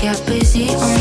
get busy on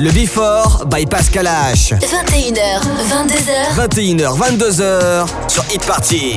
Le Before by Pascal H. 21h, 22h. 21h, 22h sur Hit Party.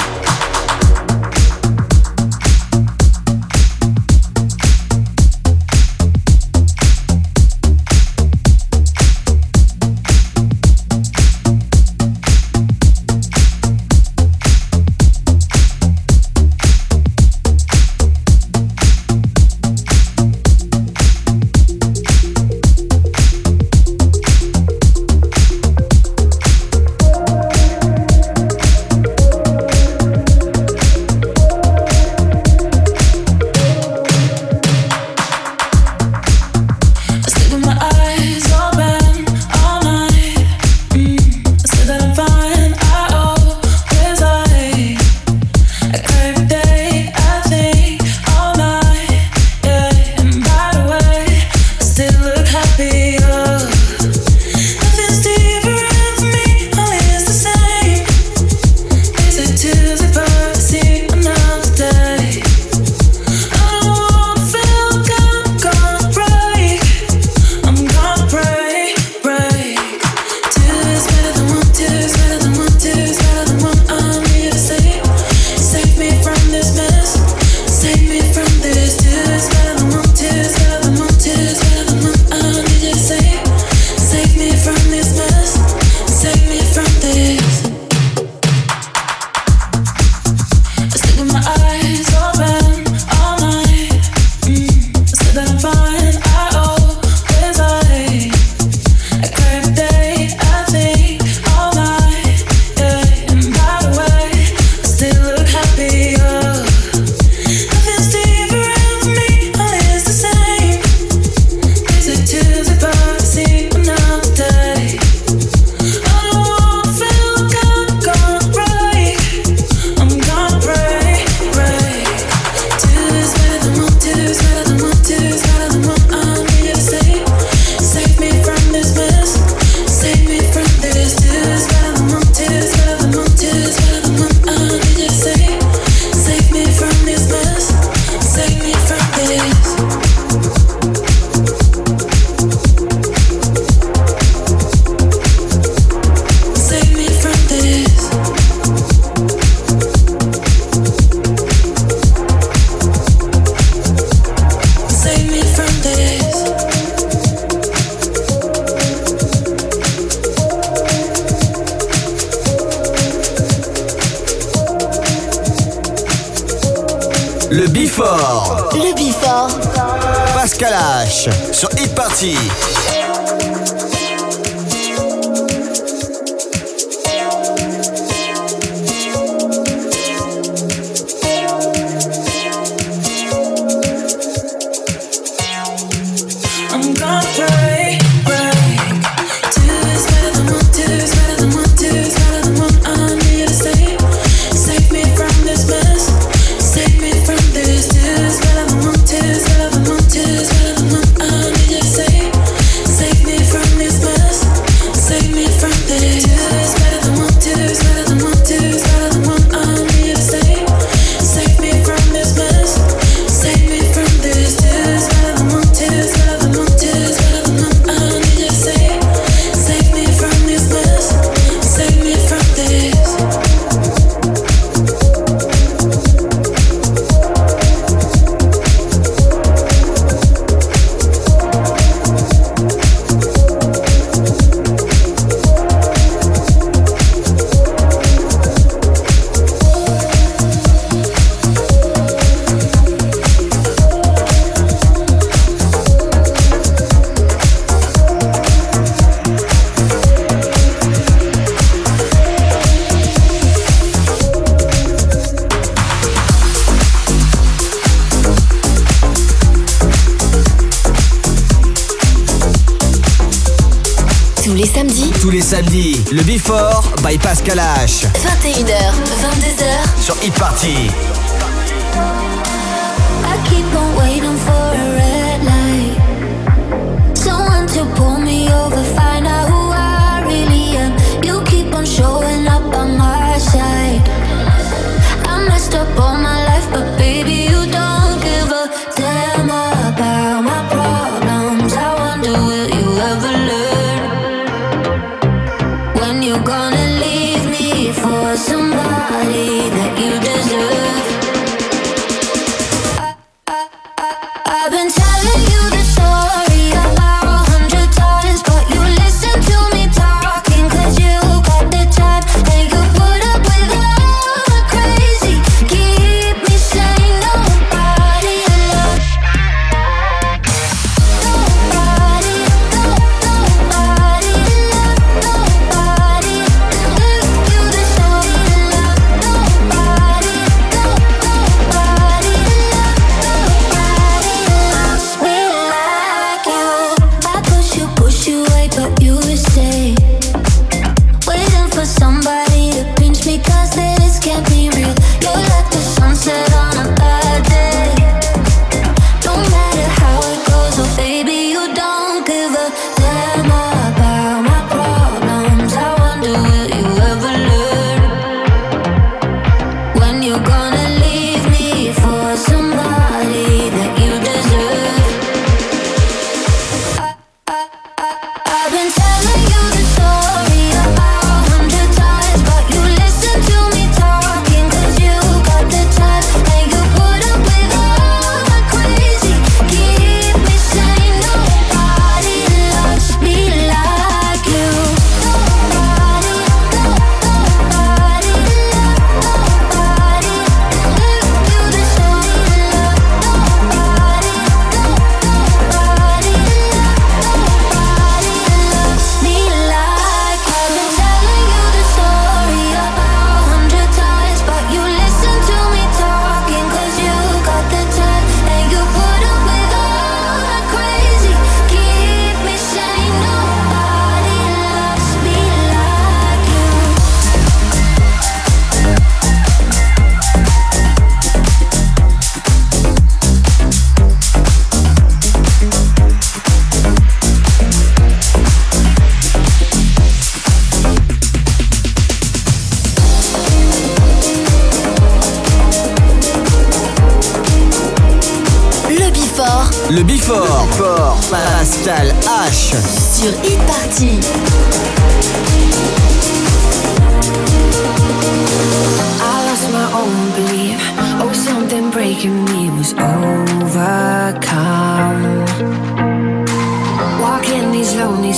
by Pascal H. 21h, 22h sur Hit Party.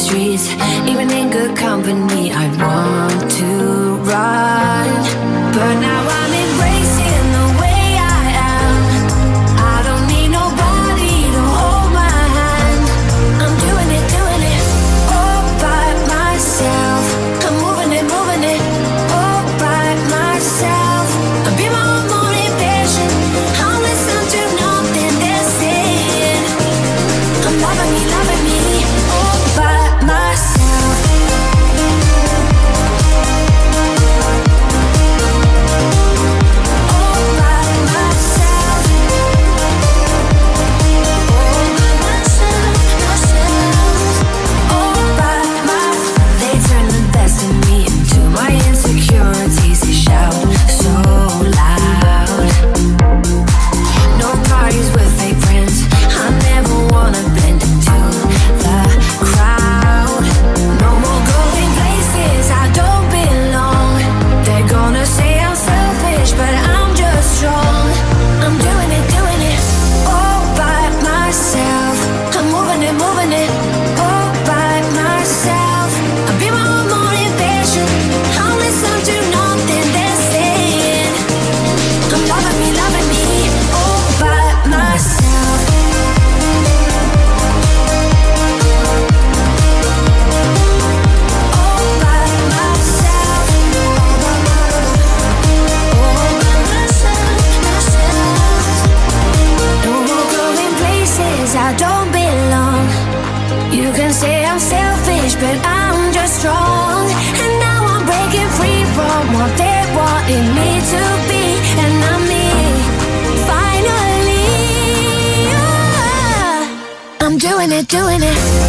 trees, even if doing it, doing it.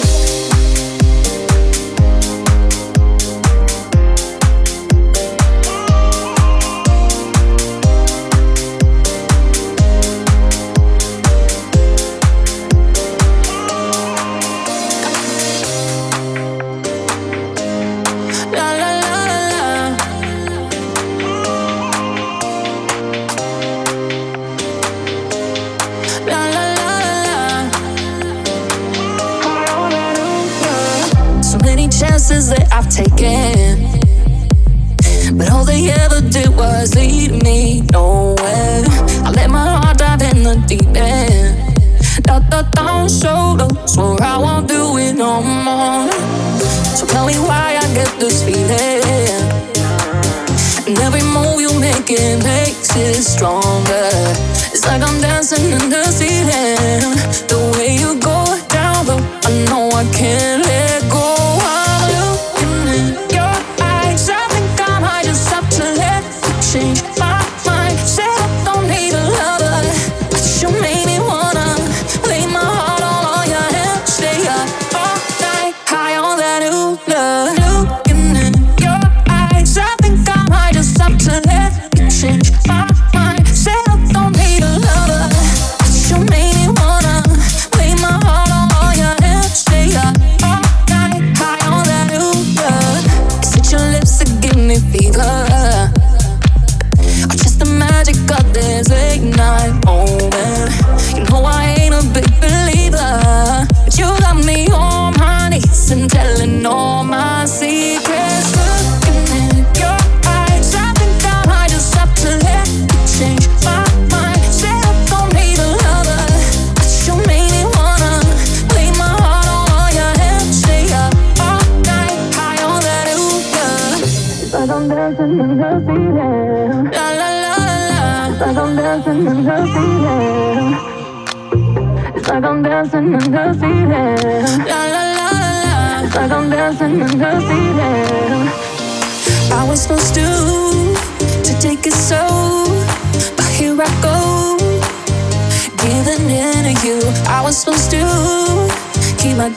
swore I won't do it no more. So tell me why I get this feeling. And every move you make, it makes it stronger. It's like I'm dancing in the ceiling. The way you go.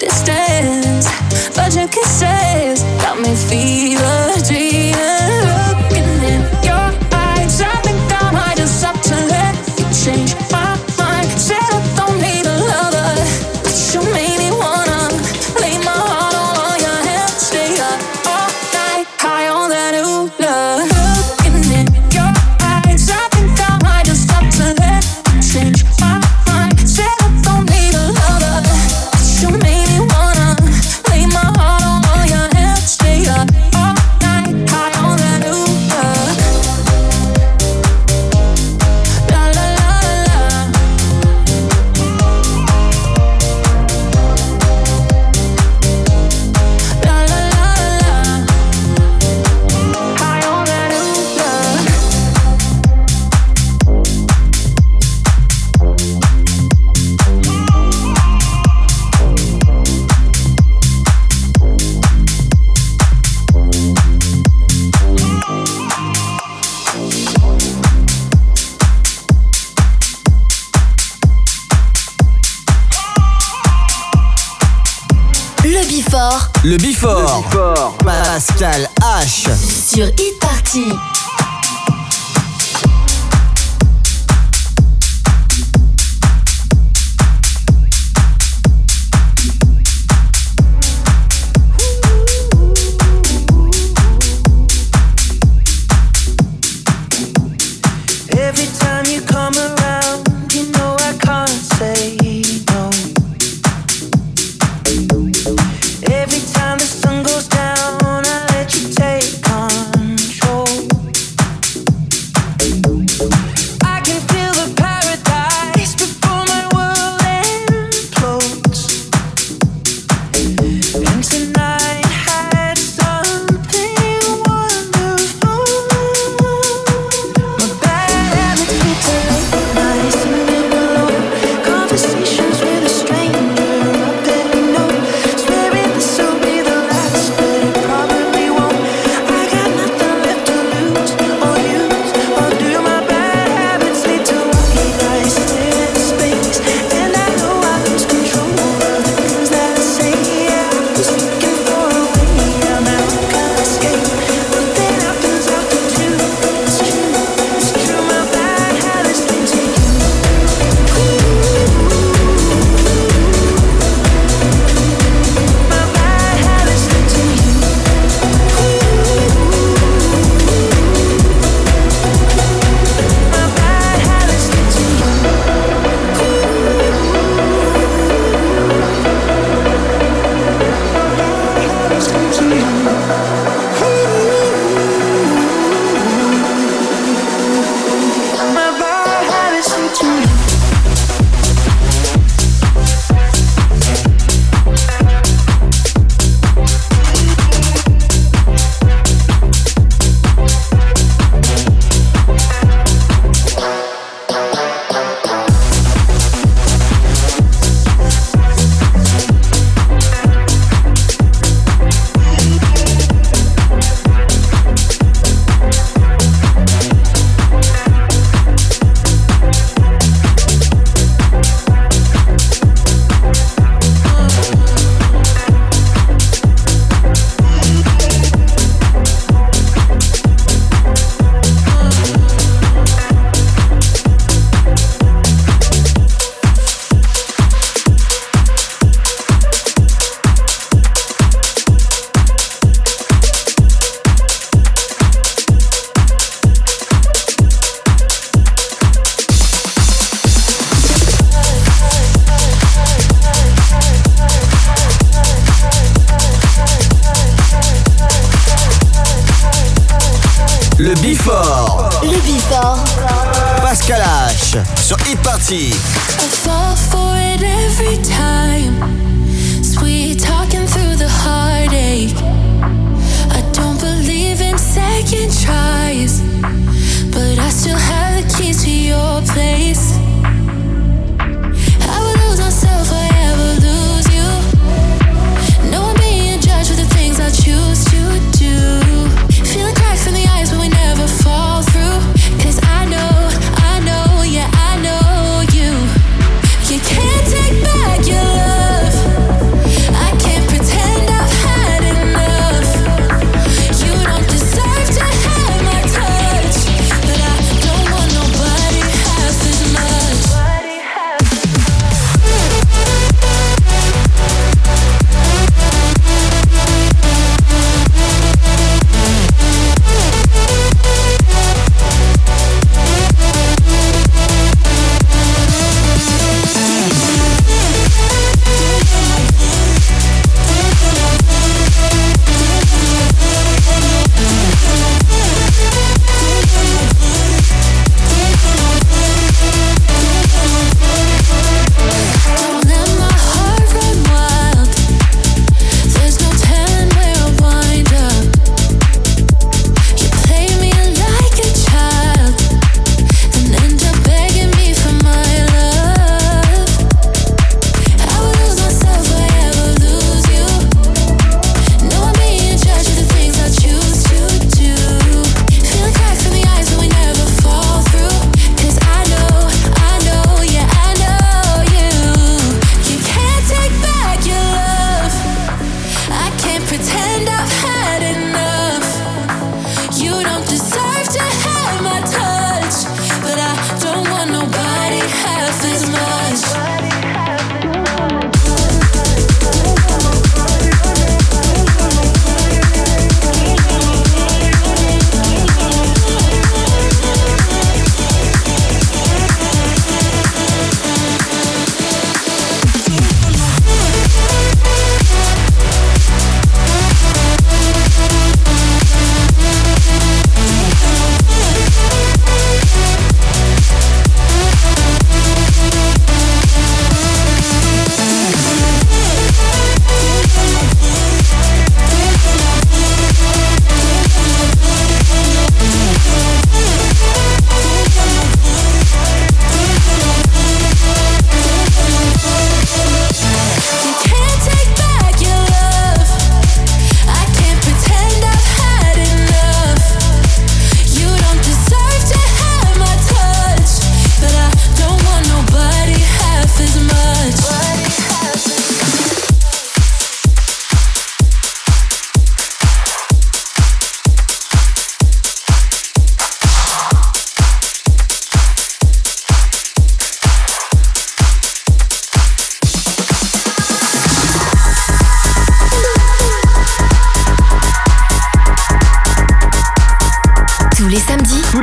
distance, but your kisses got me fever.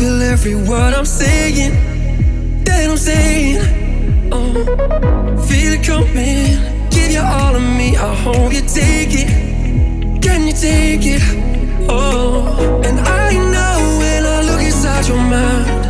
feel every word I'm saying that I'm saying. Oh, feel it coming. Give you all of me. I hope you take it. Can you take it? Oh, and I know when I look inside your mind.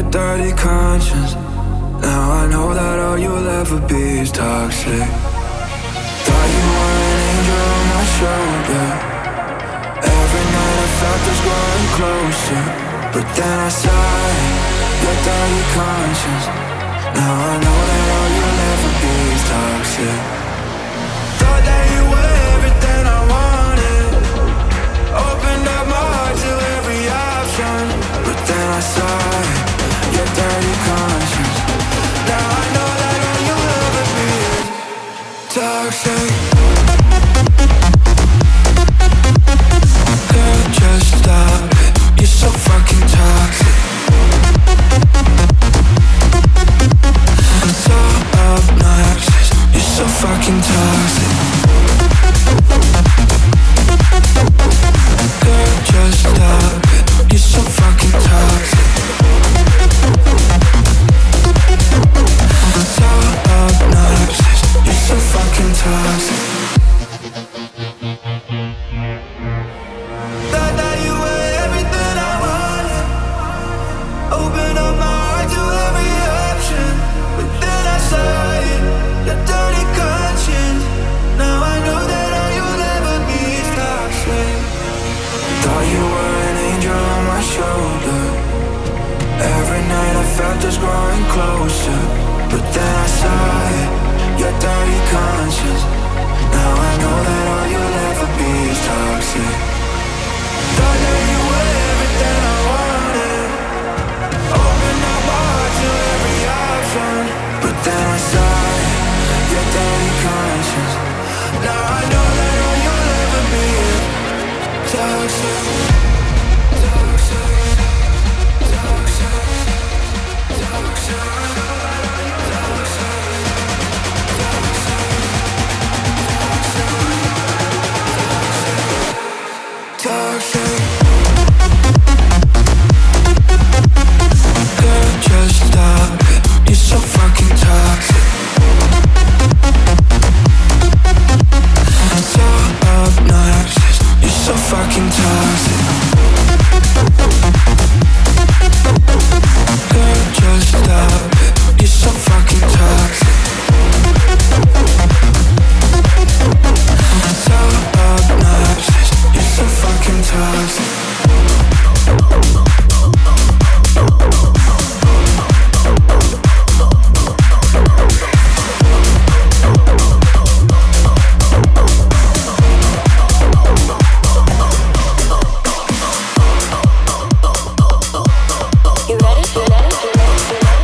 your dirty conscience. Now I know that all you'll ever be is toxic. Thought you were an angel on my shoulder. Every night I felt us growing closer. But then I saw your dirty conscience. Now I know that all you'll ever be is toxic. talks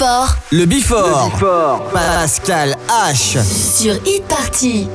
Le Before. Le Before. Pascal H. Sur Hit Party.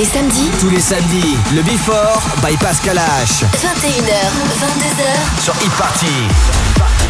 Les samedis. Tous les samedis, le Before by Pascal H. 21h, 22h. Sur Hit